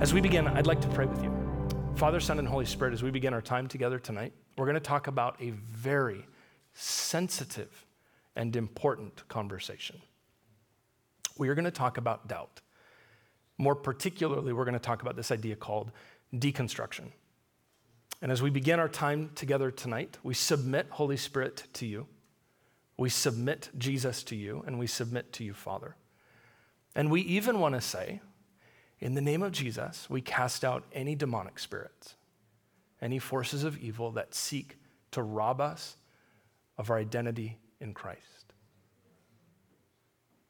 As we begin, I'd like to pray with you. Father, Son, and Holy Spirit, as we begin our time together tonight, we're going to talk about a very sensitive and important conversation. We are going to talk about doubt. More particularly, we're going to talk about this idea called deconstruction. And as we begin our time together tonight, we submit Holy Spirit to you. We submit Jesus to you, and we submit to you, Father. And we even want to say, in the name of Jesus, we cast out any demonic spirits, any forces of evil that seek to rob us of our identity in Christ.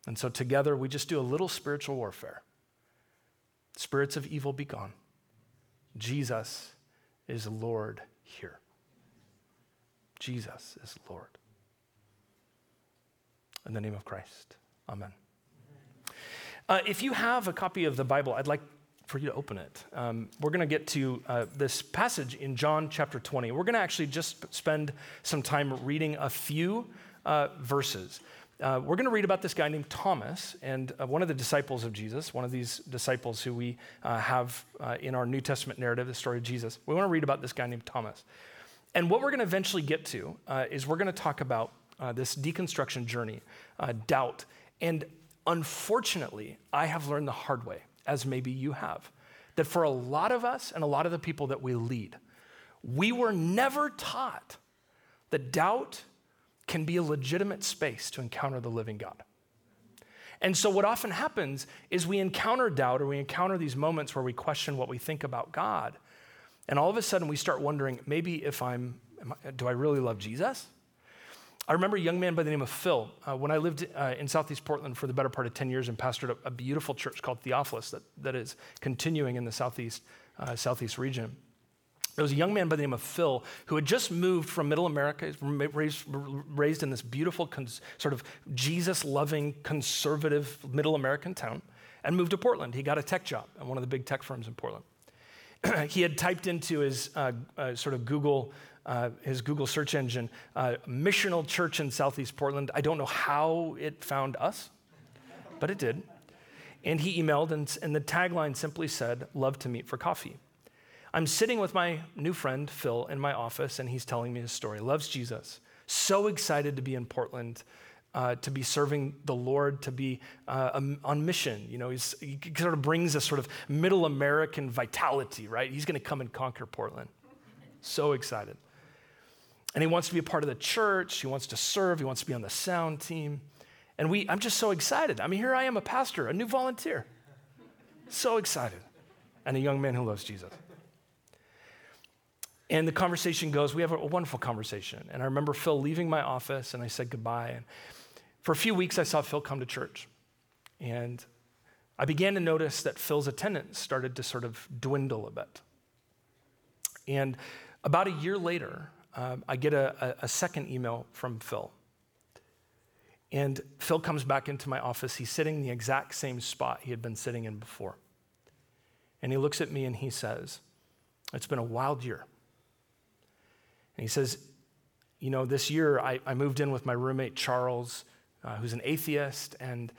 And so together, we just do a little spiritual warfare. Spirits of evil be gone. Jesus is Lord here. Jesus is Lord. In the name of Christ, amen. Uh, if you have a copy of the Bible, I'd like for you to open it. Um, we're going to get to uh, this passage in John chapter 20. We're going to actually just spend some time reading a few uh, verses. Uh, we're going to read about this guy named Thomas, and uh, one of the disciples of Jesus, one of these disciples who we uh, have uh, in our New Testament narrative, the story of Jesus. We want to read about this guy named Thomas. And what we're going to eventually get to is we're going to talk about this deconstruction journey, doubt. And unfortunately, I have learned the hard way, as maybe you have, that for a lot of us and a lot of the people that we lead, we were never taught that doubt can be a legitimate space to encounter the living God. And so, what often happens is we encounter doubt or we encounter these moments where we question what we think about God. And all of a sudden, we start wondering maybe if I'm, I, do I really love Jesus? I remember a young man by the name of Phil. Uh, when I lived uh, in Southeast Portland for the better part of 10 years and pastored a, a beautiful church called Theophilus that, that is continuing in the Southeast, uh, Southeast region. There was a young man by the name of Phil who had just moved from middle America, raised, raised in this beautiful, cons- sort of Jesus loving, conservative middle American town, and moved to Portland. He got a tech job at one of the big tech firms in Portland. he had typed into his uh, uh, sort of Google, uh, his Google search engine, uh, missional church in Southeast Portland. I don't know how it found us, but it did. And he emailed, and, and the tagline simply said, Love to meet for coffee. I'm sitting with my new friend, Phil, in my office, and he's telling me his story. Loves Jesus. So excited to be in Portland. Uh, to be serving the Lord, to be uh, on mission. You know, he sort of brings a sort of middle American vitality, right? He's going to come and conquer Portland. So excited. And he wants to be a part of the church. He wants to serve. He wants to be on the sound team. And we, I'm just so excited. I mean, here I am, a pastor, a new volunteer. So excited. And a young man who loves Jesus. And the conversation goes, we have a wonderful conversation. And I remember Phil leaving my office and I said goodbye. And for a few weeks, I saw Phil come to church. And I began to notice that Phil's attendance started to sort of dwindle a bit. And about a year later, um, I get a, a, a second email from Phil. And Phil comes back into my office. He's sitting in the exact same spot he had been sitting in before. And he looks at me and he says, It's been a wild year. And he says, You know, this year I, I moved in with my roommate, Charles, uh, who's an atheist, and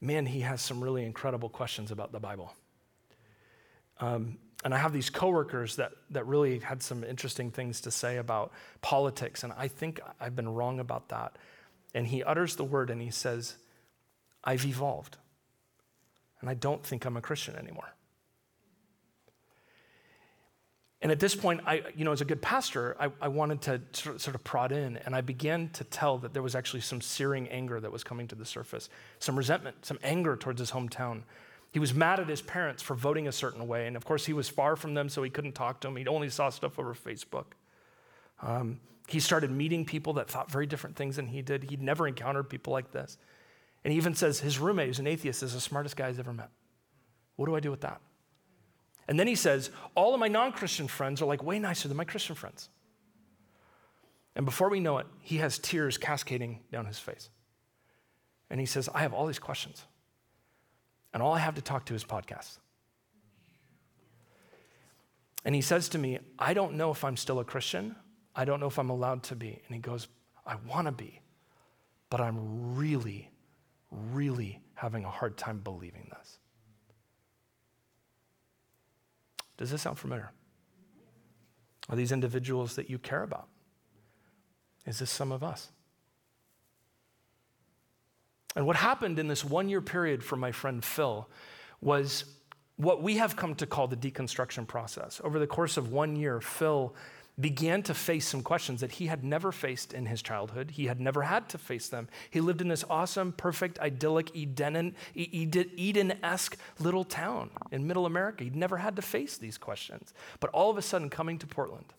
man, he has some really incredible questions about the Bible. Um, and I have these coworkers that, that really had some interesting things to say about politics, and I think I've been wrong about that. And he utters the word and he says, I've evolved, and I don't think I'm a Christian anymore. And at this point, I, you know, as a good pastor, I, I wanted to sort of prod in, and I began to tell that there was actually some searing anger that was coming to the surface, some resentment, some anger towards his hometown. He was mad at his parents for voting a certain way, and of course, he was far from them, so he couldn't talk to them. He only saw stuff over Facebook. Um, he started meeting people that thought very different things than he did. He'd never encountered people like this. And he even says his roommate, who's an atheist, is the smartest guy he's ever met. What do I do with that? And then he says, All of my non Christian friends are like way nicer than my Christian friends. And before we know it, he has tears cascading down his face. And he says, I have all these questions. And all I have to talk to is podcasts. And he says to me, I don't know if I'm still a Christian. I don't know if I'm allowed to be. And he goes, I want to be, but I'm really, really having a hard time believing this. Does this sound familiar? Are these individuals that you care about? Is this some of us? And what happened in this one year period for my friend Phil was what we have come to call the deconstruction process. Over the course of one year, Phil began to face some questions that he had never faced in his childhood. He had never had to face them. He lived in this awesome, perfect, idyllic, Eden esque little town in middle America. He'd never had to face these questions. But all of a sudden, coming to Portland,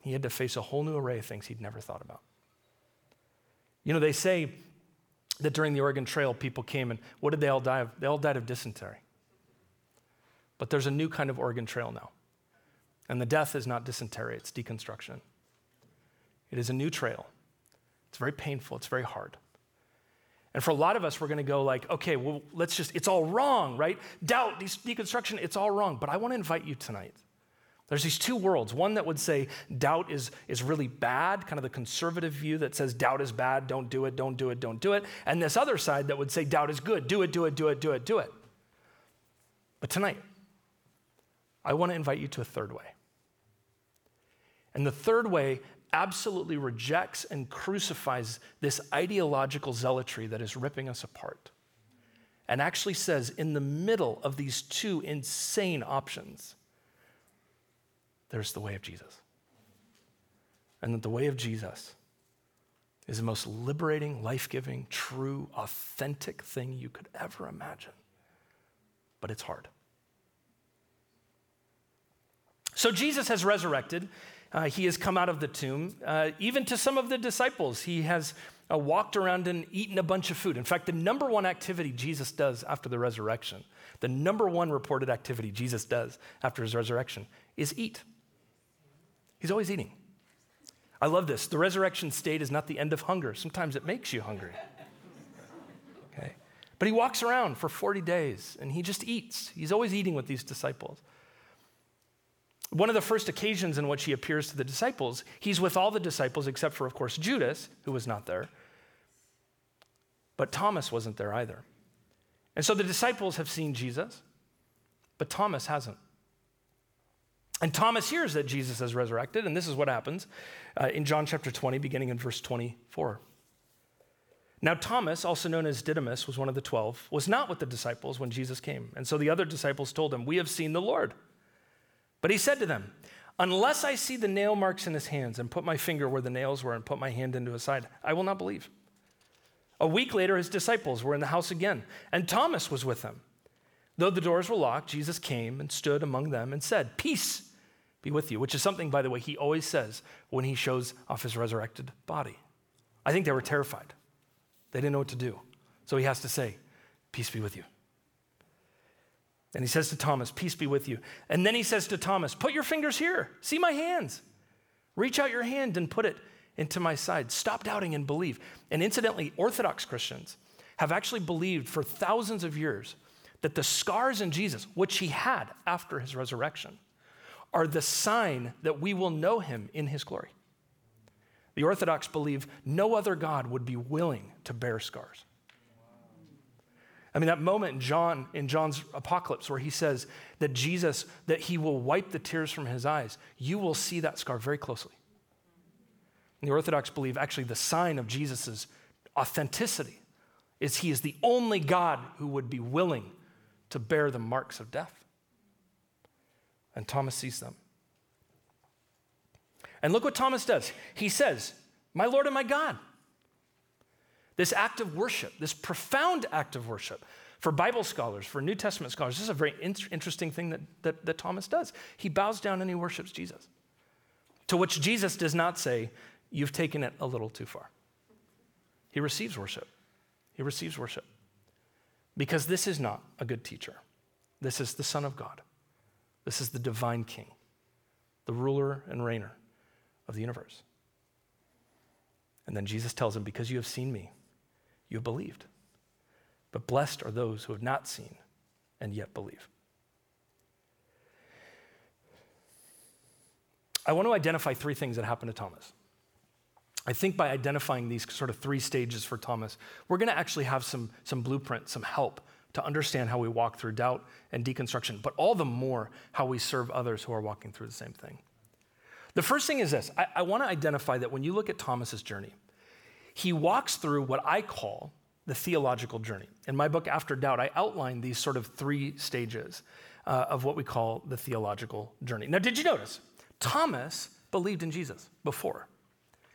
he had to face a whole new array of things he'd never thought about. You know, they say that during the Oregon Trail, people came and what did they all die of? They all died of dysentery. But there's a new kind of Oregon Trail now. And the death is not dysentery, it's deconstruction. It is a new trail. It's very painful, it's very hard. And for a lot of us, we're going to go like, okay, well, let's just, it's all wrong, right? Doubt, deconstruction, it's all wrong. But I want to invite you tonight. There's these two worlds. One that would say doubt is, is really bad, kind of the conservative view that says doubt is bad, don't do it, don't do it, don't do it. And this other side that would say doubt is good, do it, do it, do it, do it, do it. But tonight, I want to invite you to a third way. And the third way absolutely rejects and crucifies this ideological zealotry that is ripping us apart. And actually says, in the middle of these two insane options, there's the way of Jesus. And that the way of Jesus is the most liberating, life giving, true, authentic thing you could ever imagine. But it's hard. So Jesus has resurrected. Uh, he has come out of the tomb. Uh, even to some of the disciples, he has uh, walked around and eaten a bunch of food. In fact, the number one activity Jesus does after the resurrection, the number one reported activity Jesus does after his resurrection is eat. He's always eating. I love this. The resurrection state is not the end of hunger. Sometimes it makes you hungry. Okay? But he walks around for 40 days and he just eats. He's always eating with these disciples. One of the first occasions in which he appears to the disciples, he's with all the disciples except for, of course, Judas, who was not there. But Thomas wasn't there either. And so the disciples have seen Jesus, but Thomas hasn't. And Thomas hears that Jesus has resurrected, and this is what happens uh, in John chapter 20, beginning in verse 24. Now, Thomas, also known as Didymus, was one of the twelve, was not with the disciples when Jesus came. And so the other disciples told him, We have seen the Lord. But he said to them, Unless I see the nail marks in his hands and put my finger where the nails were and put my hand into his side, I will not believe. A week later, his disciples were in the house again, and Thomas was with them. Though the doors were locked, Jesus came and stood among them and said, Peace be with you, which is something, by the way, he always says when he shows off his resurrected body. I think they were terrified. They didn't know what to do. So he has to say, Peace be with you. And he says to Thomas, Peace be with you. And then he says to Thomas, Put your fingers here. See my hands. Reach out your hand and put it into my side. Stop doubting and believe. And incidentally, Orthodox Christians have actually believed for thousands of years that the scars in Jesus, which he had after his resurrection, are the sign that we will know him in his glory. The Orthodox believe no other God would be willing to bear scars. I mean, that moment in John, in John's apocalypse where he says that Jesus, that he will wipe the tears from his eyes, you will see that scar very closely. And the Orthodox believe actually the sign of Jesus' authenticity is he is the only God who would be willing to bear the marks of death. And Thomas sees them. And look what Thomas does. He says, My Lord and my God. This act of worship, this profound act of worship, for Bible scholars, for New Testament scholars, this is a very in- interesting thing that, that, that Thomas does. He bows down and he worships Jesus. To which Jesus does not say, You've taken it a little too far. He receives worship. He receives worship. Because this is not a good teacher. This is the Son of God. This is the divine King, the ruler and reigner of the universe. And then Jesus tells him, Because you have seen me, you have believed. But blessed are those who have not seen and yet believe. I want to identify three things that happened to Thomas. I think by identifying these sort of three stages for Thomas, we're going to actually have some, some blueprint, some help to understand how we walk through doubt and deconstruction, but all the more how we serve others who are walking through the same thing. The first thing is this I, I want to identify that when you look at Thomas's journey, he walks through what I call the theological journey. In my book, After Doubt, I outline these sort of three stages uh, of what we call the theological journey. Now, did you notice? Thomas believed in Jesus before.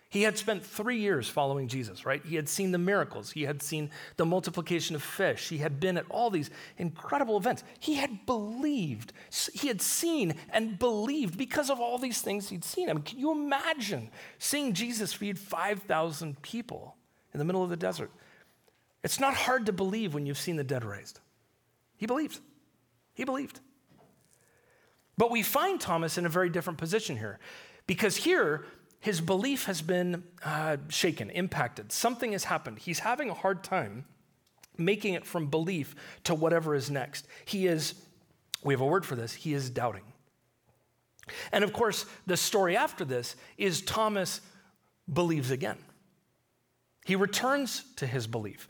He had spent three years following Jesus, right? He had seen the miracles. He had seen the multiplication of fish. He had been at all these incredible events. He had believed. He had seen and believed because of all these things he'd seen. I mean, can you imagine seeing Jesus feed 5,000 people in the middle of the desert? It's not hard to believe when you've seen the dead raised. He believed. He believed. But we find Thomas in a very different position here because here, his belief has been uh, shaken, impacted. Something has happened. He's having a hard time making it from belief to whatever is next. He is, we have a word for this, he is doubting. And of course, the story after this is Thomas believes again. He returns to his belief.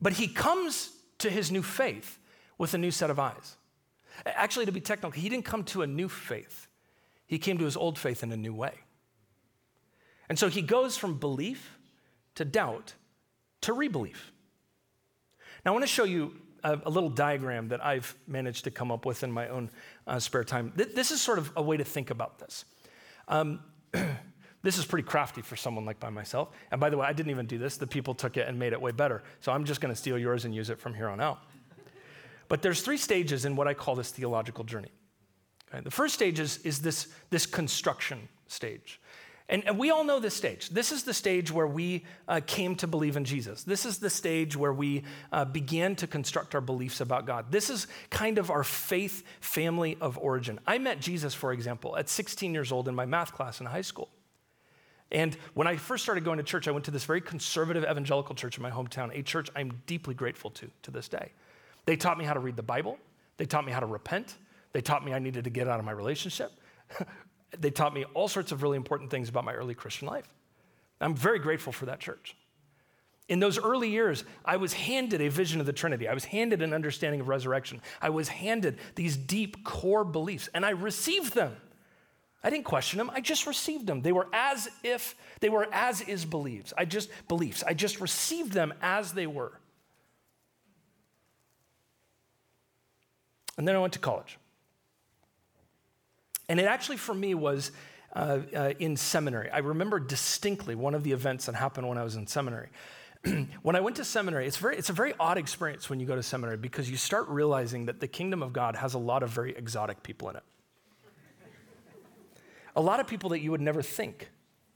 But he comes to his new faith with a new set of eyes. Actually, to be technical, he didn't come to a new faith, he came to his old faith in a new way. And so he goes from belief to doubt to rebelief. Now, I want to show you a, a little diagram that I've managed to come up with in my own uh, spare time. Th- this is sort of a way to think about this. Um, this is pretty crafty for someone like by myself. And by the way, I didn't even do this. The people took it and made it way better. So I'm just going to steal yours and use it from here on out. But there's three stages in what I call this theological journey. Okay? The first stage is, is this, this construction stage. And, and, we all know this stage. This is the stage where we uh, came to believe in Jesus. This is the stage where we uh, began to construct our beliefs about God. This is kind of our faith family of origin. I met Jesus, for example, at 16 years old in my math class in high school. And when I first started going to church, I went to this very conservative evangelical church in my hometown, a church I'm deeply grateful to to this day. They taught me how to read the Bible, they taught me how to repent, they taught me I needed to get out of my relationship. They taught me all sorts of really important things about my early Christian life. I'm very grateful for that church. In those early years, I was handed a vision of the Trinity. I was handed an understanding of resurrection. I was handed these deep core beliefs, and I received them. I didn't question them, I just received them. They were as if they were as is beliefs. I just beliefs. I just received them as they were. And then I went to college. And it actually, for me, was uh, uh, in seminary. I remember distinctly one of the events that happened when I was in seminary. when I went to seminary, it's, very, it's a very odd experience when you go to seminary because you start realizing that the kingdom of God has a lot of very exotic people in it. a lot of people that you would never think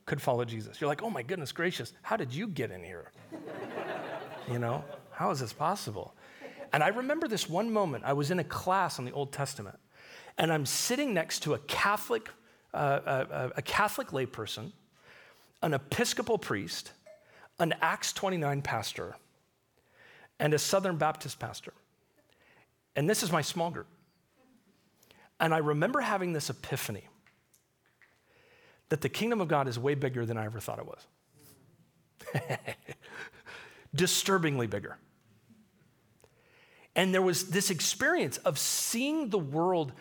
could follow Jesus. You're like, oh my goodness gracious, how did you get in here? you know, how is this possible? And I remember this one moment. I was in a class on the Old Testament and I'm sitting next to a Catholic, uh, a, uh, uh, a Catholic layperson, an Episcopal priest, an Acts 29 pastor, and a Southern Baptist pastor. And this is my small group. And I remember having this epiphany that the kingdom of God is way bigger than I ever thought it was. Disturbingly bigger. And there was this experience of seeing the world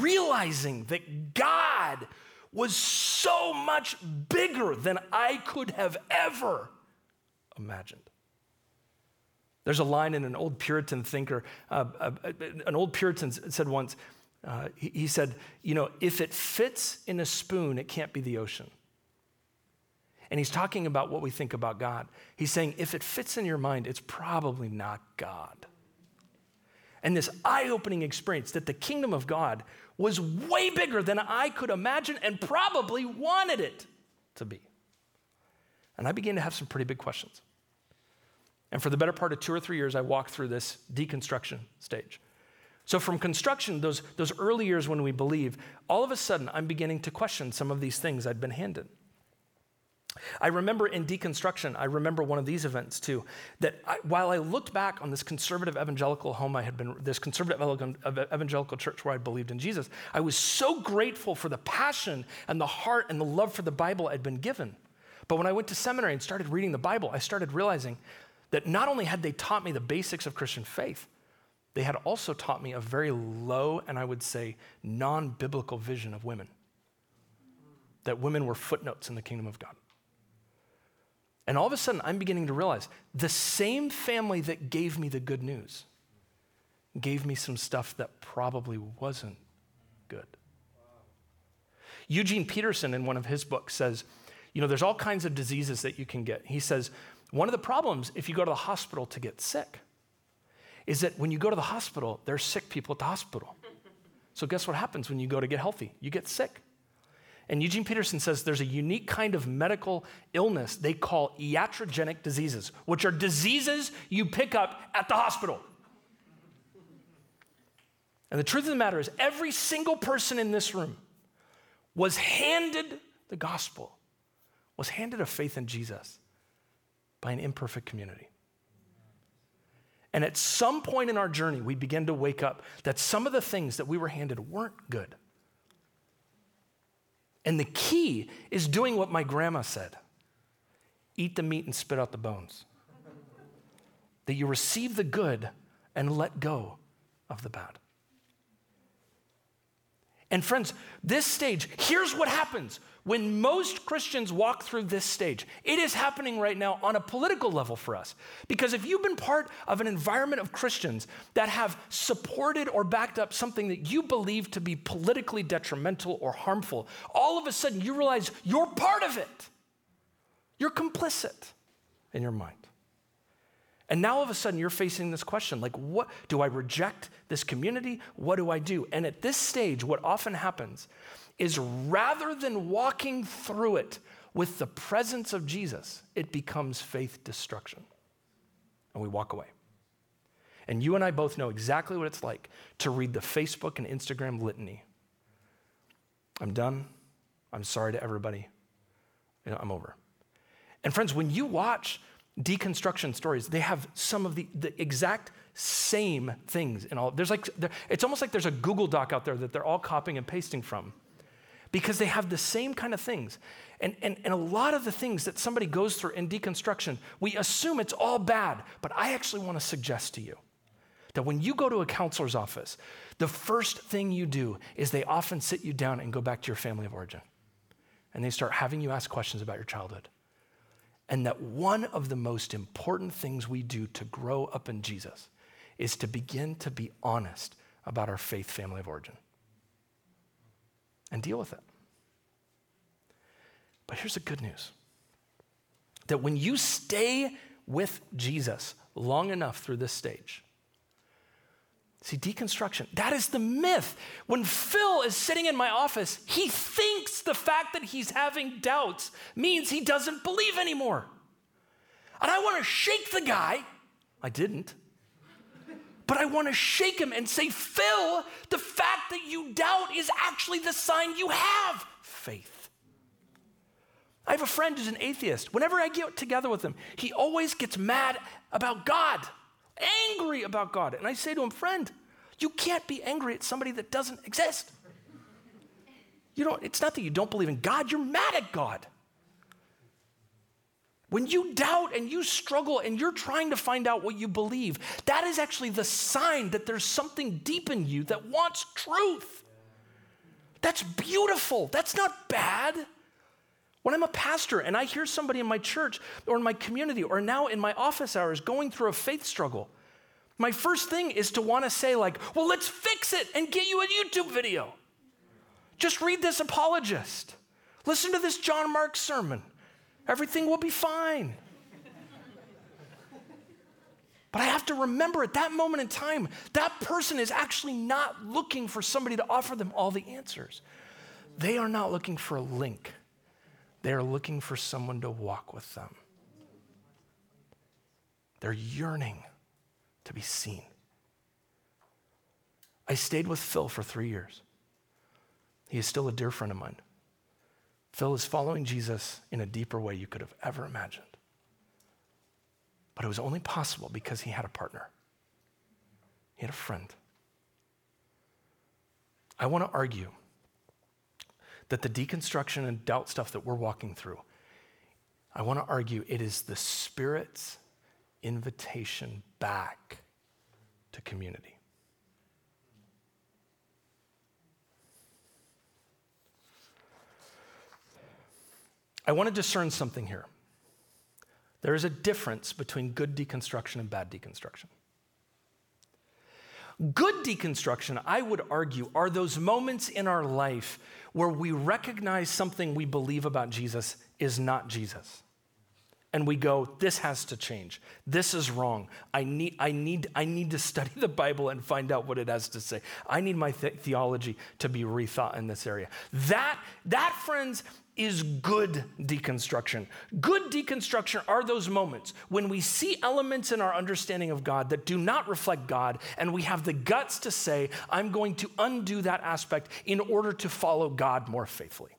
realizing that God was so much bigger than I could have ever imagined. There's a line in an old Puritan thinker, uh, uh, an old Puritan said once, uh, he, he said, You know, if it fits in a spoon, it can't be the ocean. And he's talking about what we think about God. He's saying, if it fits in your mind, it's probably not God and this eye opening experience that the kingdom of God was way bigger than I could imagine and probably wanted it to be. And I began to have some pretty big questions. And for the better part of two or three years, I walked through this deconstruction stage. So, from construction, those, those early years when we believe, all of a sudden, I'm beginning to question some of these things I'd been handed. I remember in deconstruction, I remember one of these events too, that I, while I looked back on this conservative evangelical home I had been, this conservative evangelical church where I believed in Jesus, I was so grateful for the passion and the heart and the love for the Bible I'd been given. But when I went to seminary and started reading the Bible, I started realizing that not only had they taught me the basics of Christian faith, they had also taught me a very low and I would say non biblical vision of women. That women were footnotes in the kingdom of God. And all of a sudden, I'm beginning to realize the same family that gave me the good news gave me some stuff that probably wasn't good. Eugene Peterson, in one of his books, says, You know, there's all kinds of diseases that you can get. He says, One of the problems if you go to the hospital to get sick is that when you go to the hospital, there's sick people at the hospital. So, guess what happens when you go to get healthy? You get sick. And Eugene Peterson says there's a unique kind of medical illness they call iatrogenic diseases, which are diseases you pick up at the hospital. And the truth of the matter is, every single person in this room was handed the gospel, was handed a faith in Jesus by an imperfect community. And at some point in our journey, we begin to wake up that some of the things that we were handed weren't good. And the key is doing what my grandma said eat the meat and spit out the bones. that you receive the good and let go of the bad. And friends, this stage, here's what happens when most Christians walk through this stage. It is happening right now on a political level for us. Because if you've been part of an environment of Christians that have supported or backed up something that you believe to be politically detrimental or harmful, all of a sudden you realize you're part of it. You're complicit in your mind. And now all of a sudden you're facing this question like, what do I reject this community? What do I do? And at this stage, what often happens is rather than walking through it with the presence of Jesus, it becomes faith destruction. And we walk away. And you and I both know exactly what it's like to read the Facebook and Instagram litany. I'm done. I'm sorry to everybody. You know, I'm over. And friends, when you watch deconstruction stories, they have some of the, the exact same things in all. There's like, there, it's almost like there's a Google Doc out there that they're all copying and pasting from because they have the same kind of things. And, and, and a lot of the things that somebody goes through in deconstruction, we assume it's all bad. But I actually want to suggest to you that when you go to a counselor's office, the first thing you do is they often sit you down and go back to your family of origin. And they start having you ask questions about your childhood and that one of the most important things we do to grow up in Jesus is to begin to be honest about our faith family of origin and deal with it. But here's the good news that when you stay with Jesus long enough through this stage, See, deconstruction, that is the myth. When Phil is sitting in my office, he thinks the fact that he's having doubts means he doesn't believe anymore. And I want to shake the guy. I didn't. But I want to shake him and say, Phil, the fact that you doubt is actually the sign you have faith. I have a friend who's an atheist. Whenever I get together with him, he always gets mad about God angry about God. And I say to him, friend, you can't be angry at somebody that doesn't exist. You don't, it's not that you don't believe in God, you're mad at God. When you doubt and you struggle and you're trying to find out what you believe, that is actually the sign that there's something deep in you that wants truth. That's beautiful. That's not bad. When I'm a pastor and I hear somebody in my church or in my community or now in my office hours going through a faith struggle, my first thing is to want to say, like, well, let's fix it and get you a YouTube video. Just read this apologist. Listen to this John Mark sermon. Everything will be fine. But I have to remember at that moment in time, that person is actually not looking for somebody to offer them all the answers. They are not looking for a link. They are looking for someone to walk with them. They're yearning to be seen. I stayed with Phil for three years. He is still a dear friend of mine. Phil is following Jesus in a deeper way you could have ever imagined. But it was only possible because he had a partner, he had a friend. I want to argue that the deconstruction and doubt stuff that we're walking through, I want to argue it is the Spirit's invitation back to community. I want to discern something here. There is a difference between good deconstruction and bad deconstruction. Good deconstruction, I would argue, are those moments in our life where we recognize something we believe about Jesus is not Jesus. And we go, this has to change. This is wrong. I need, I need, I need to study the Bible and find out what it has to say. I need my th- theology to be rethought in this area. That, that, friends, is good deconstruction. Good deconstruction are those moments when we see elements in our understanding of God that do not reflect God, and we have the guts to say, I'm going to undo that aspect in order to follow God more faithfully.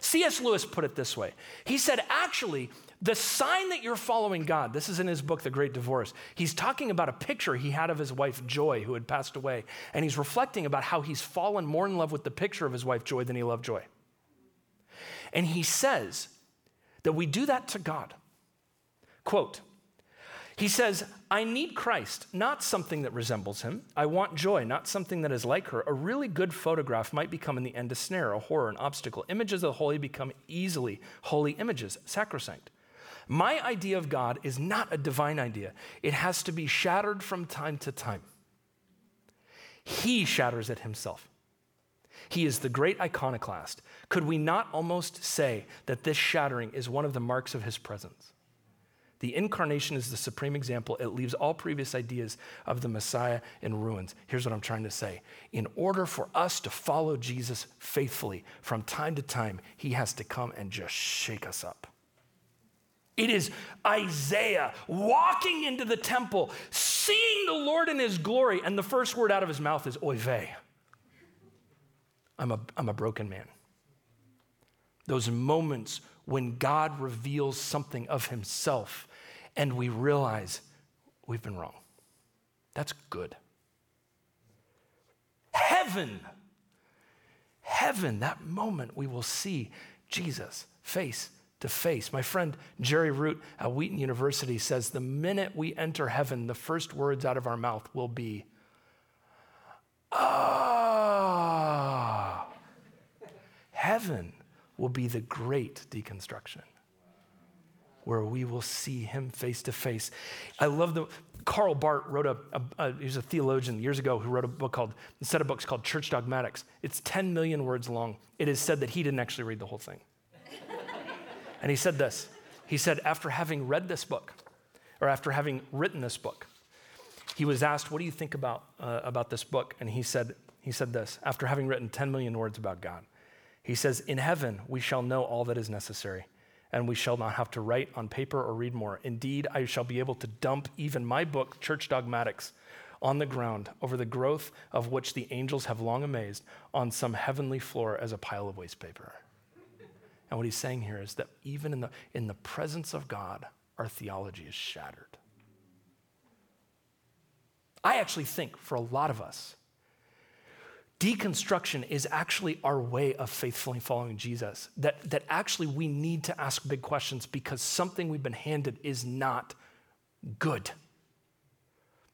C.S. Lewis put it this way He said, actually, the sign that you're following God, this is in his book, The Great Divorce. He's talking about a picture he had of his wife, Joy, who had passed away. And he's reflecting about how he's fallen more in love with the picture of his wife, Joy, than he loved Joy. And he says that we do that to God. Quote, he says, I need Christ, not something that resembles him. I want joy, not something that is like her. A really good photograph might become in the end a snare, a horror, an obstacle. Images of the holy become easily holy images, sacrosanct. My idea of God is not a divine idea, it has to be shattered from time to time. He shatters it himself. He is the great iconoclast. Could we not almost say that this shattering is one of the marks of his presence? The incarnation is the supreme example. It leaves all previous ideas of the Messiah in ruins. Here's what I'm trying to say. In order for us to follow Jesus faithfully, from time to time, he has to come and just shake us up. It is Isaiah walking into the temple, seeing the Lord in his glory, and the first word out of his mouth is oy vey. I'm a, I'm a broken man. Those moments when God reveals something of himself and we realize we've been wrong. That's good. Heaven, heaven, that moment we will see Jesus face to face. My friend Jerry Root at Wheaton University says the minute we enter heaven, the first words out of our mouth will be, Ah. Heaven will be the great deconstruction where we will see him face to face. I love the Karl Barth wrote a, a, a, he was a theologian years ago who wrote a book called a set of books called Church Dogmatics. It's 10 million words long. It is said that he didn't actually read the whole thing. And he said this. He said after having read this book or after having written this book, he was asked, "What do you think about uh, about this book?" And he said he said this after having written 10 million words about God. He says, "In heaven we shall know all that is necessary." and we shall not have to write on paper or read more. Indeed, I shall be able to dump even my book, Church Dogmatics, on the ground over the growth of which the angels have long amazed on some heavenly floor as a pile of waste paper. And what he's saying here is that even in the, in the presence of God, our theology is shattered. I actually think for a lot of us, deconstruction is actually our way of faithfully following Jesus. That, that actually we need to ask big questions because something we've been handed is not good.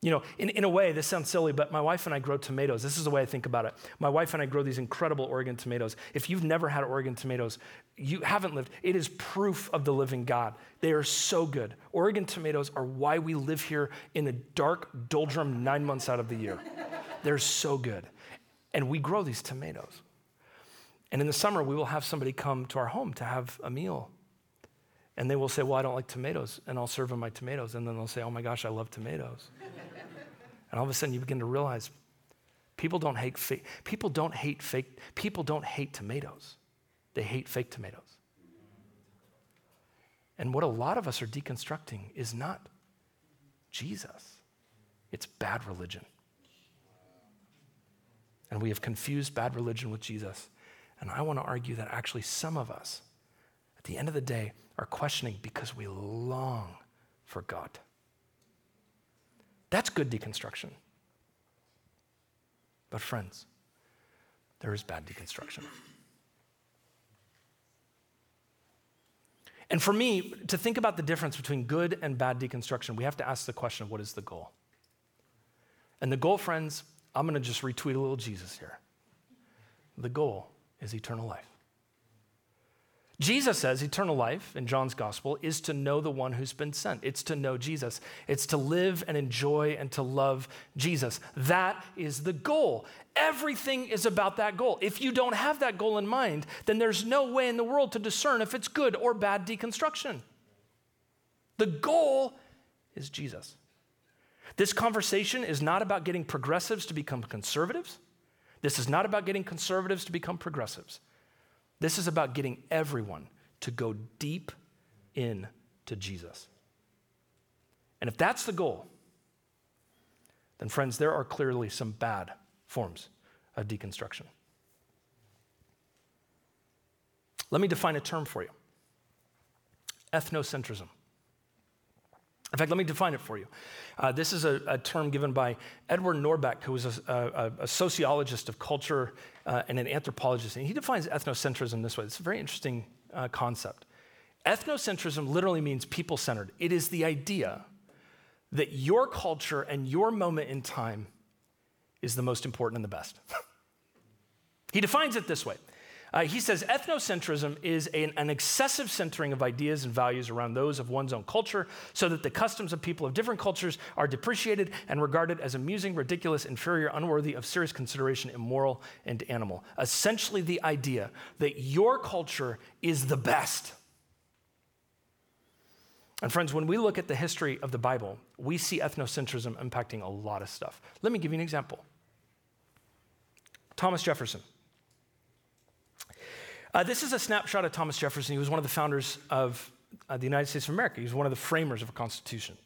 You know, in, in a way, this sounds silly, but my wife and I grow tomatoes. This is the way I think about it. My wife and I grow these incredible Oregon tomatoes. If you've never had Oregon tomatoes, you haven't lived. It is proof of the living God. They are so good. Oregon tomatoes are why we live here in the dark doldrum nine months out of the year. They're so good. And we grow these tomatoes. And in the summer, we will have somebody come to our home to have a meal. And they will say, Well, I don't like tomatoes. And I'll serve them my tomatoes. And then they'll say, Oh my gosh, I love tomatoes. and all of a sudden, you begin to realize people don't hate fake, people don't hate fake, people don't hate tomatoes. They hate fake tomatoes. And what a lot of us are deconstructing is not Jesus, it's bad religion. And we have confused bad religion with Jesus. And I want to argue that actually some of us, at the end of the day, are questioning because we long for God. That's good deconstruction. But, friends, there is bad deconstruction. And for me, to think about the difference between good and bad deconstruction, we have to ask the question of what is the goal? And the goal, friends, I'm going to just retweet a little Jesus here. The goal is eternal life. Jesus says eternal life in John's gospel is to know the one who's been sent. It's to know Jesus. It's to live and enjoy and to love Jesus. That is the goal. Everything is about that goal. If you don't have that goal in mind, then there's no way in the world to discern if it's good or bad deconstruction. The goal is Jesus. This conversation is not about getting progressives to become conservatives. This is not about getting conservatives to become progressives. This is about getting everyone to go deep in to Jesus. And if that's the goal, then, friends, there are clearly some bad forms of deconstruction. Let me define a term for you ethnocentrism. In fact, let me define it for you. Uh, this is a, a, term given by Edward Norbeck, who was a, a, a sociologist of culture uh, and an anthropologist. And he defines ethnocentrism this way. It's a very interesting uh, concept. Ethnocentrism literally means people centered, it is the idea that your culture and your moment in time is the most important and the best. he defines it this way uh, he says ethnocentrism is an, an, excessive centering of ideas and values around those of one's own culture so that the customs of people of different cultures are depreciated and regarded as amusing, ridiculous, inferior, unworthy of serious consideration, immoral, and animal. Essentially, the idea that your culture is the best. And friends, when we look at the history of the Bible, we see ethnocentrism impacting a lot of stuff. Let me give you an example Thomas Jefferson. Uh, this is a snapshot of Thomas Jefferson. He was one of the founders of uh, the United States of America. He was one of the framers of a Constitution.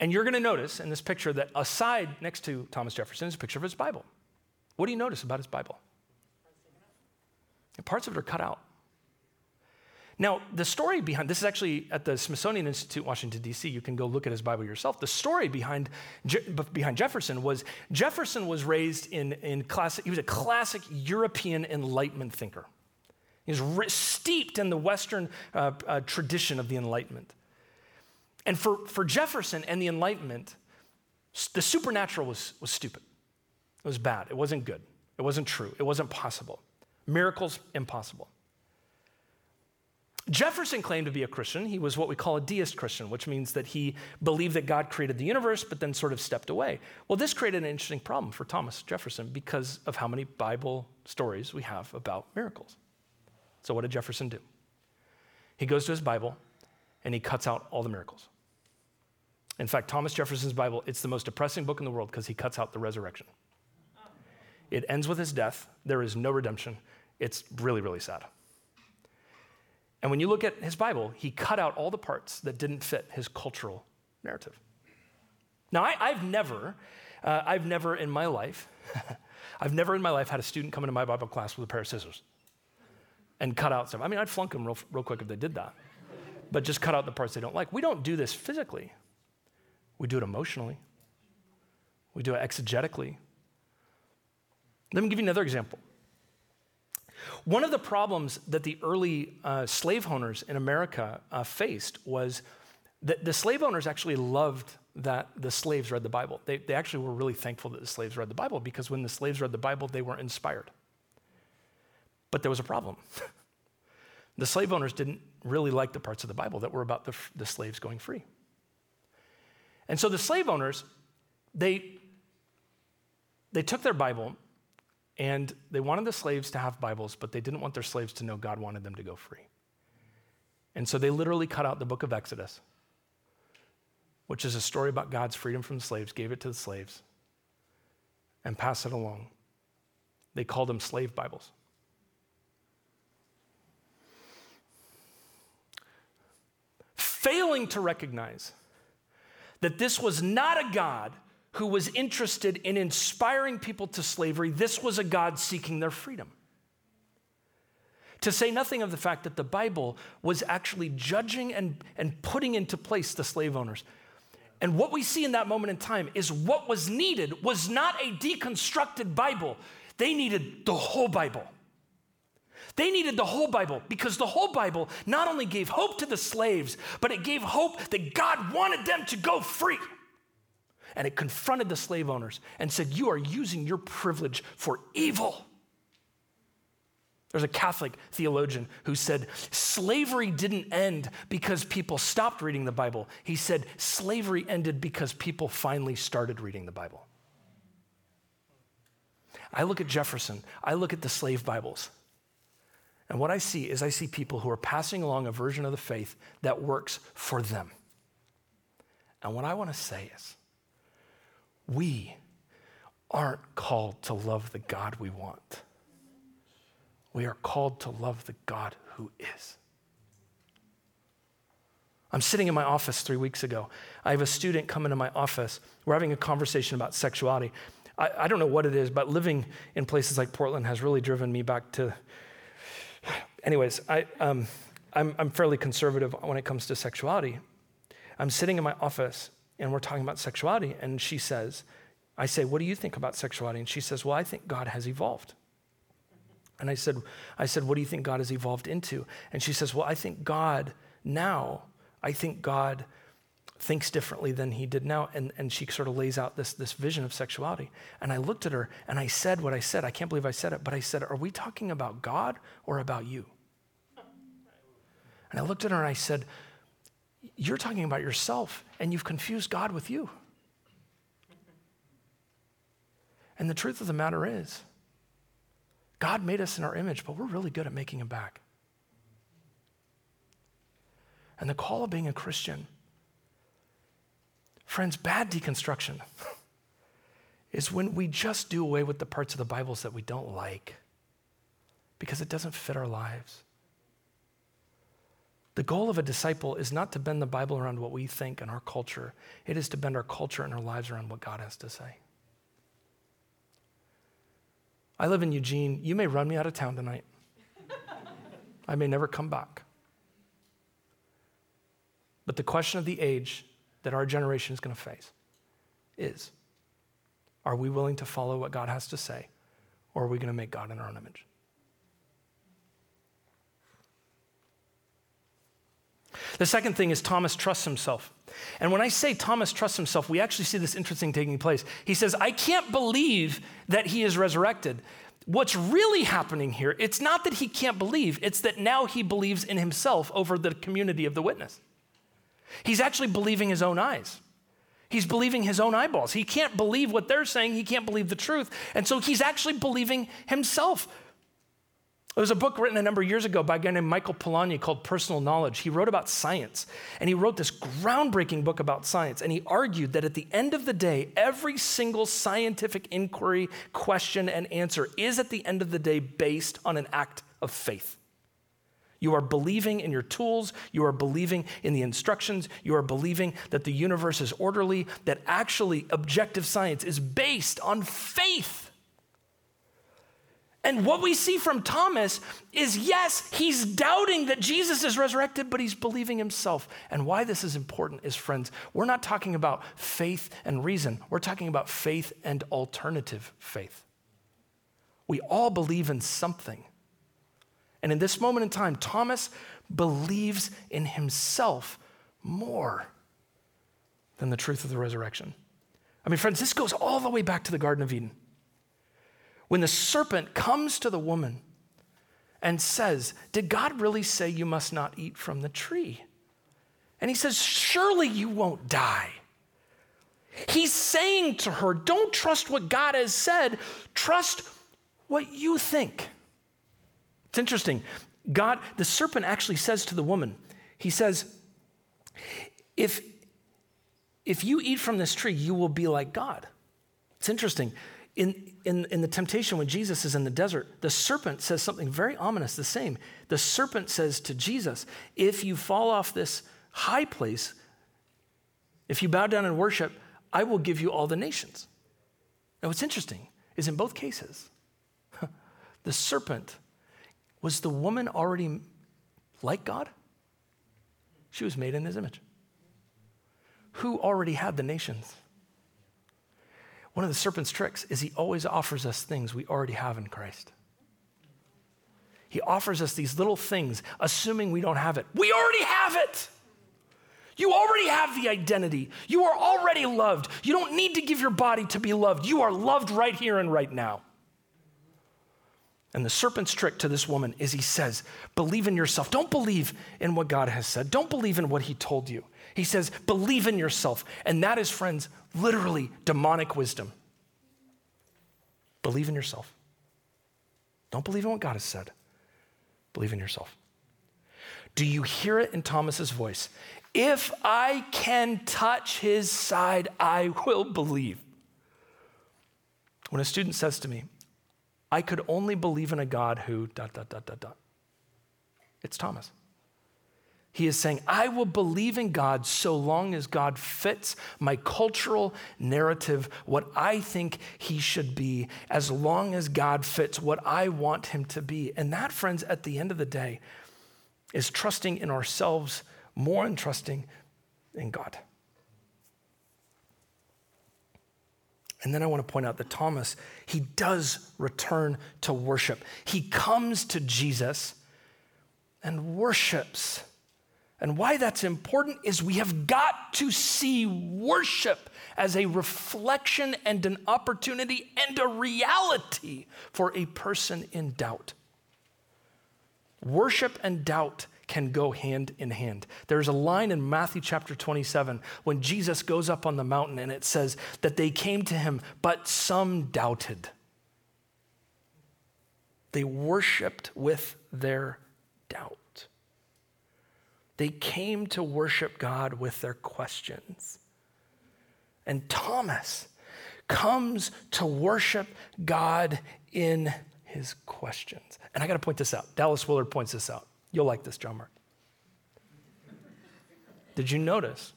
And you're going to notice in this picture that aside next to Thomas Jefferson is a picture of his Bible. What do you notice about his Bible? Parts of it are cut out. Now, the story behind this is actually at the Smithsonian Institute, Washington, D.C. You can go look at his Bible yourself. The story behind, Je- behind Jefferson was Jefferson was raised in, in classic, he was a classic European Enlightenment thinker. He's re- steeped in the Western uh, uh, tradition of the Enlightenment. And for, for Jefferson and the Enlightenment, the supernatural was, was stupid. It was bad. It wasn't good. It wasn't true. It wasn't possible. Miracles, impossible. Jefferson claimed to be a Christian. He was what we call a deist Christian, which means that he believed that God created the universe, but then sort of stepped away. Well, this created an interesting problem for Thomas Jefferson because of how many Bible stories we have about miracles. So, what did Jefferson do? He goes to his Bible and he cuts out all the miracles. In fact, Thomas Jefferson's Bible, it's the most depressing book in the world because he cuts out the resurrection. It ends with his death. There is no redemption. It's really, really sad. And when you look at his Bible, he cut out all the parts that didn't fit his cultural narrative. Now, I, have never, uh, I've never in my life, I've never in my life had a student come into my Bible class with a pair of scissors and cut out stuff. I mean, I'd flunk them real, real quick if they did that, but just cut out the parts they don't like. We don't do this physically, we do it emotionally, we do it exegetically. Let me give you another example. One of the problems that the early uh, slave owners in America uh, faced was that the slave owners actually loved that the slaves read the Bible. They, they actually were really thankful that the slaves read the Bible because when the slaves read the Bible, they were inspired. But there was a problem. the slave owners didn't really like the parts of the Bible that were about the, the slaves going free. And so the slave owners, they, they took their Bible and they wanted the slaves to have Bibles, but they didn't want their slaves to know God wanted them to go free. And so they literally cut out the book of Exodus, which is a story about God's freedom from slaves, gave it to the slaves, and passed it along. They called them slave Bibles. Failing to recognize that this was not a God who was interested in inspiring people to slavery. This was a God seeking their freedom. To say nothing of the fact that the Bible was actually judging and, and putting into place the slave owners. And what we see in that moment in time is what was needed was not a deconstructed Bible, they needed the whole Bible. They needed the whole Bible because the whole Bible not only gave hope to the slaves, but it gave hope that God wanted them to go free. And it confronted the slave owners and said, You are using your privilege for evil. There's a Catholic theologian who said slavery didn't end because people stopped reading the Bible. He said slavery ended because people finally started reading the Bible. I look at Jefferson, I look at the slave Bibles. And what I see is I see people who are passing along a version of the faith that works for them. And what I want to say is, we aren't called to love the God we want. We are called to love the God who is. I'm sitting in my office three weeks ago. I have a student come into my office. We're having a conversation about sexuality. I, I don't know what it is, but living in places like Portland has really driven me back to anyways, I, um, I'm, I'm fairly conservative when it comes to sexuality. I'm sitting in my office and we're talking about sexuality, and she says, I say, What do you think about sexuality? And she says, Well, I think God has evolved. And I said, I said, What do you think God has evolved into? And she says, Well, I think God now, I think God thinks differently than he did now. And, and she sort of lays out this, this vision of sexuality. And I looked at her and I said what I said. I can't believe I said it, but I said, Are we talking about God or about you? And I looked at her and I said, You're talking about yourself and you've confused God with you. And the truth of the matter is, God made us in our image, but we're really good at making him back. And the call of being a Christian Friends, bad deconstruction is when we just do away with the parts of the Bibles that we don't like because it doesn't fit our lives. The goal of a disciple is not to bend the Bible around what we think and our culture, it is to bend our culture and our lives around what God has to say. I live in Eugene. You may run me out of town tonight. I may never come back. But the question of the age that our generation is going to face is are we willing to follow what God has to say, or are we going to make God in our own image? The second thing is Thomas trusts himself. And when I say Thomas trusts himself, we actually see this interesting taking place. He says, I can't believe that he is resurrected. What's really happening here, it's not that he can't believe, it's that now he believes in himself over the community of the witness. He's actually believing his own eyes. He's believing his own eyeballs. He can't believe what they're saying. He can't believe the truth. And so he's actually believing himself. There was a book written a number of years ago by a guy named Michael Polanyi called Personal Knowledge. He wrote about science, and he wrote this groundbreaking book about science. And he argued that at the end of the day, every single scientific inquiry, question, and answer is at the end of the day based on an act of faith. You are believing in your tools. You are believing in the instructions. You are believing that the universe is orderly, that actually objective science is based on faith. And what we see from Thomas is yes, he's doubting that Jesus is resurrected, but he's believing himself. And why this is important is, friends, we're not talking about faith and reason, we're talking about faith and alternative faith. We all believe in something. And in this moment in time, Thomas believes in himself more than the truth of the resurrection. I mean, friends, this goes all the way back to the Garden of Eden. When the serpent comes to the woman and says, Did God really say you must not eat from the tree? And he says, Surely you won't die. He's saying to her, Don't trust what God has said, trust what you think. It's interesting. God, the serpent actually says to the woman, he says, if, if you eat from this tree, you will be like God. It's interesting. In, in, in the temptation, when Jesus is in the desert, the serpent says something very ominous, the same. The serpent says to Jesus, If you fall off this high place, if you bow down and worship, I will give you all the nations. Now, what's interesting is in both cases, the serpent was the woman already like God? She was made in his image. Who already had the nations? One of the serpent's tricks is he always offers us things we already have in Christ. he offers us these little things, assuming we don't have it. We already have it. You already have the identity. You are already loved. You don't need to give your body to be loved. You are loved right here and right now. And the serpent's trick to this woman is he says, Believe in yourself. Don't believe in what God has said. Don't believe in what he told you. He says, Believe in yourself. And that is, friends, literally demonic wisdom. Believe in yourself. Don't believe in what God has said. Believe in yourself. Do you hear it in Thomas's voice? If I can touch his side, I will believe. When a student says to me, I could only believe in a God who, dot, dot, dot, dot, dot, it's Thomas. He is saying, I will believe in God so long as God fits my cultural narrative, what I think he should be, as long as God fits what I want him to be. And that, friends, at the end of the day, is trusting in ourselves more than trusting in God. And then I want to point out that Thomas, he does return to worship. He comes to Jesus and worships. And why that's important is we have got to see worship as a reflection and an opportunity and a reality for a person in doubt. Worship and doubt can go hand in hand. There's a line in Matthew chapter 27 when Jesus goes up on the mountain and it says that they came to him, but some doubted. They worshiped with their doubt. They came to worship God with their questions. And Thomas comes to worship God in his questions. And I got to point this out. Dallas Willard points this out. You'll like this, John Mark. Did you notice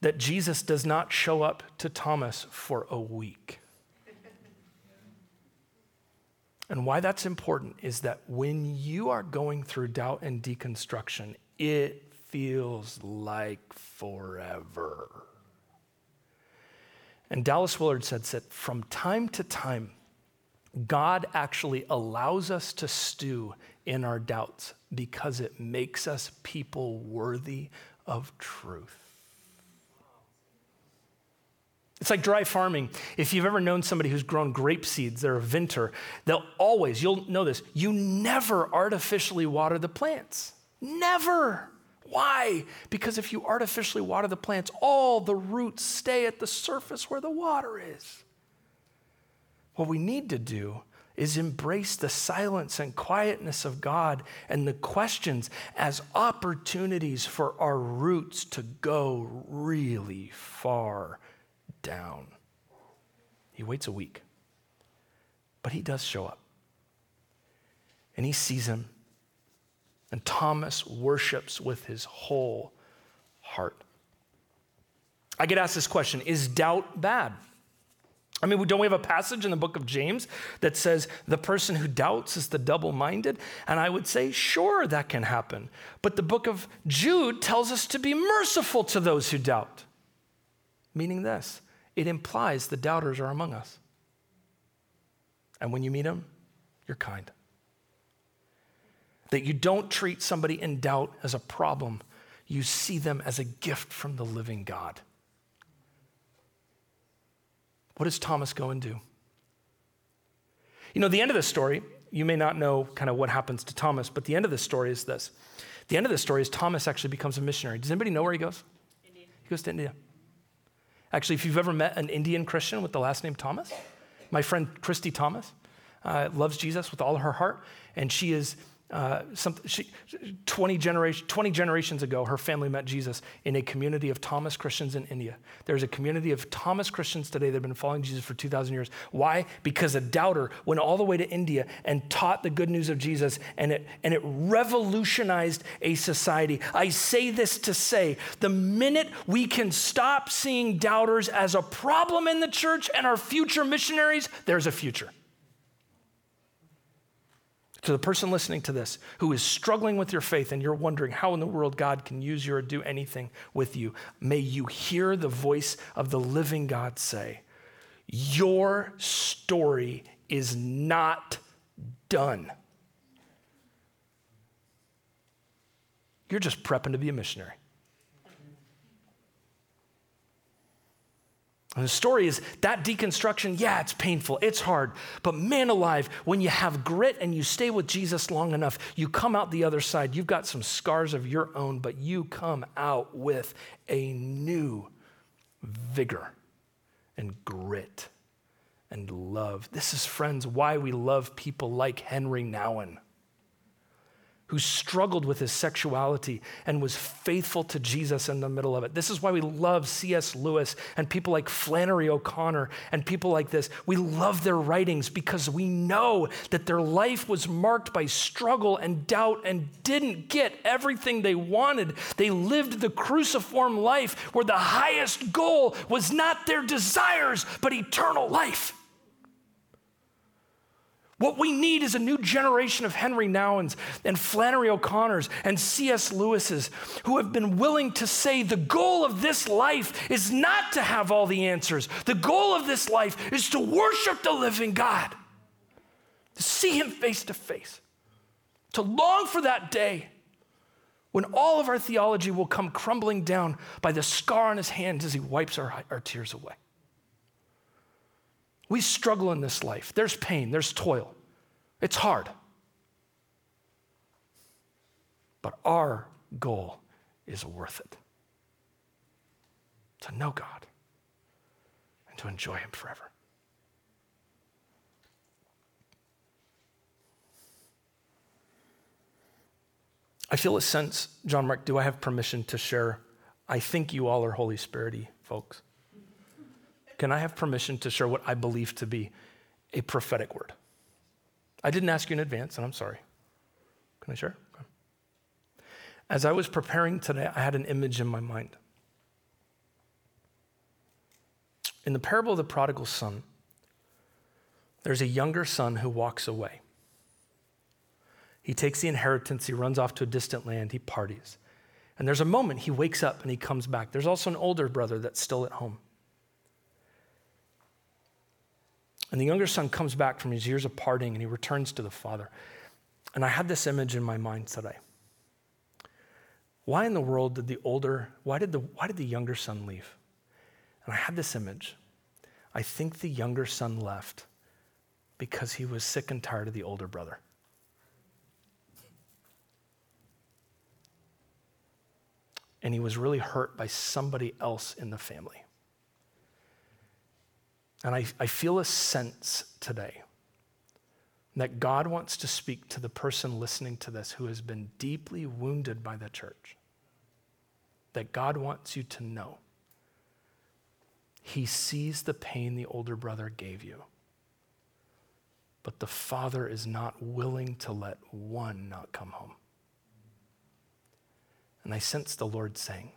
that Jesus does not show up to Thomas for a week? And why that's important is that when you are going through doubt and deconstruction, it feels like forever. And Dallas Willard said that from time to time, God actually allows us to stew in our doubts because it makes us people worthy of truth. It's like dry farming. If you've ever known somebody who's grown grape seeds, they're a vintner, they'll always, you'll know this, you never artificially water the plants. Never. Why? Because if you artificially water the plants, all the roots stay at the surface where the water is. What we need to do is embrace the silence and quietness of God and the questions as opportunities for our roots to go really far down. He waits a week, but he does show up. And he sees him. And Thomas worships with his whole heart. I get asked this question Is doubt bad? I mean, don't we have a passage in the book of James that says the person who doubts is the double minded? And I would say, sure, that can happen. But the book of Jude tells us to be merciful to those who doubt. Meaning this it implies the doubters are among us. And when you meet them, you're kind. That you don't treat somebody in doubt as a problem, you see them as a gift from the living God. What does Thomas go and do? You know, the end of the story, you may not know kind of what happens to Thomas, but the end of the story is this. The end of the story is Thomas actually becomes a missionary. Does anybody know where he goes? India. He goes to India. Actually, if you've ever met an Indian Christian with the last name Thomas, my friend Christy Thomas uh, loves Jesus with all her heart, and she is uh, some, she, 20, generation, 20 generations ago, her family met Jesus in a community of Thomas Christians in India. There's a community of Thomas Christians today that have been following Jesus for 2,000 years. Why? Because a doubter went all the way to India and taught the good news of Jesus, and it, and it revolutionized a society. I say this to say the minute we can stop seeing doubters as a problem in the church and our future missionaries, there's a future to the person listening to this who is struggling with your faith and you're wondering how in the world God can use you or do anything with you, may you hear the voice of the living God say, Your story is not done. You're just prepping to be a missionary. And the story is that deconstruction, yeah, it's painful, it's hard, but man alive, when you have grit and you stay with Jesus long enough, you come out the other side. You've got some scars of your own, but you come out with a new vigor and grit and love. This is, friends, why we love people like Henry Nouwen who struggled with his sexuality and was faithful to Jesus in the middle of it. This is why we love C.S. Lewis and people like Flannery O'Connor and people like this. We love their writings because we know that their life was marked by struggle and doubt and didn't get everything they wanted. They lived the cruciform life where the highest goal was not their desires, but eternal life. What we need is a new generation of Henry Nouwens and Flannery O'Connors and C.S. Lewis's who have been willing to say the goal of this life is not to have all the answers. The goal of this life is to worship the living God, to see Him face to face, to long for that day when all of our theology will come crumbling down by the scar on His hands as He wipes our, our tears away. We struggle in this life. There's pain, there's toil. It's hard. But our goal is worth it to know God and to enjoy Him forever. I feel a sense, John Mark, do I have permission to share? I think you all are Holy Spirity folks. Can I have permission to share what I believe to be a prophetic word? I didn't ask you in advance, and I'm sorry. Can I share? Okay. As I was preparing today, I had an image in my mind. In the parable of the prodigal son, there's a younger son who walks away. He takes the inheritance, he runs off to a distant land, he parties. And there's a moment he wakes up and he comes back. There's also an older brother that's still at home. And the younger son comes back from his years of parting and he returns to the father. And I had this image in my mind today. Why in the world did the older, why did the, why did the younger son leave? And I had this image. I think the younger son left because he was sick and tired of the older brother. And he was really hurt by somebody else in the family. And I, I feel a sense today that God wants to speak to the person listening to this who has been deeply wounded by the church. That God wants you to know He sees the pain the older brother gave you. But the father is not willing to let one not come home. And I sense the Lord saying,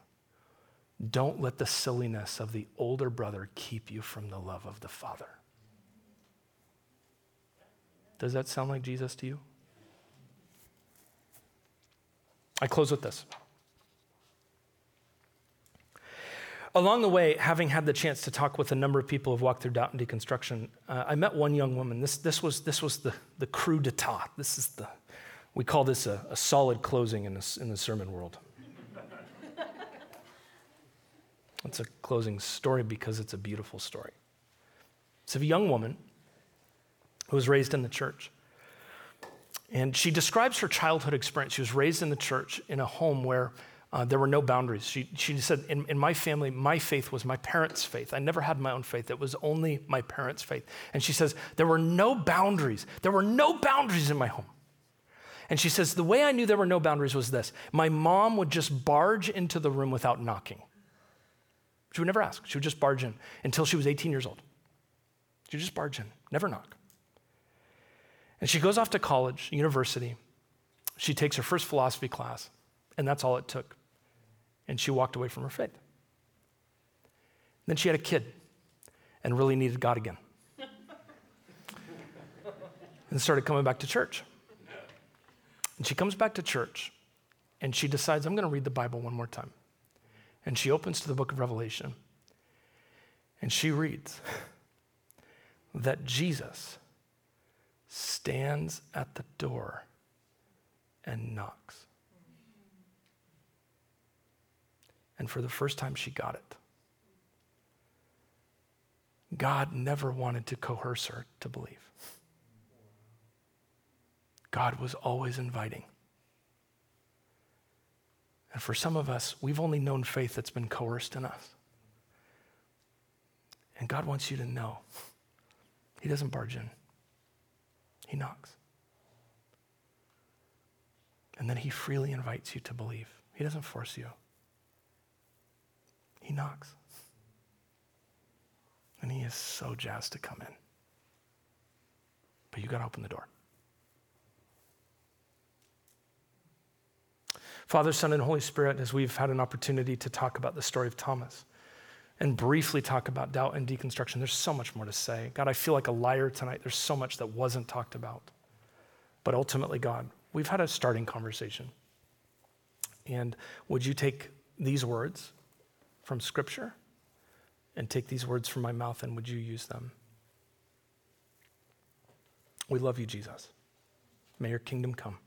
don't let the silliness of the older brother keep you from the love of the Father. Does that sound like Jesus to you? I close with this. Along the way, having had the chance to talk with a number of people who've walked through doubt and deconstruction, uh, I met one young woman. This, this was, this was the, the coup d'etat. This is the, we call this a, a solid closing in, this, in the sermon world. It's a closing story because it's a beautiful story. It's a young woman who was raised in the church. And she describes her childhood experience. She was raised in the church in a home where uh, there were no boundaries. She, she said, in, in my family, my faith was my parents' faith. I never had my own faith. It was only my parents' faith. And she says, there were no boundaries. There were no boundaries in my home. And she says, the way I knew there were no boundaries was this my mom would just barge into the room without knocking. She would never ask. She would just barge in until she was 18 years old. She would just barge in, never knock. And she goes off to college, university. She takes her first philosophy class, and that's all it took. And she walked away from her faith. Then she had a kid and really needed God again. and started coming back to church. And she comes back to church and she decides, I'm going to read the Bible one more time. And she opens to the book of Revelation and she reads that Jesus stands at the door and knocks. And for the first time, she got it. God never wanted to coerce her to believe. God was always inviting. And for some of us, we've only known faith that's been coerced in us. And God wants you to know He doesn't barge in, He knocks. And then He freely invites you to believe. He doesn't force you, He knocks. And He is so jazzed to come in. But you got to open the door. Father, Son, and Holy Spirit, as we've had an opportunity to talk about the story of Thomas and briefly talk about doubt and deconstruction, there's so much more to say. God, I feel like a liar tonight. There's so much that wasn't talked about. But ultimately, God, we've had a starting conversation. And would you take these words from Scripture and take these words from my mouth and would you use them? We love you, Jesus. May your kingdom come.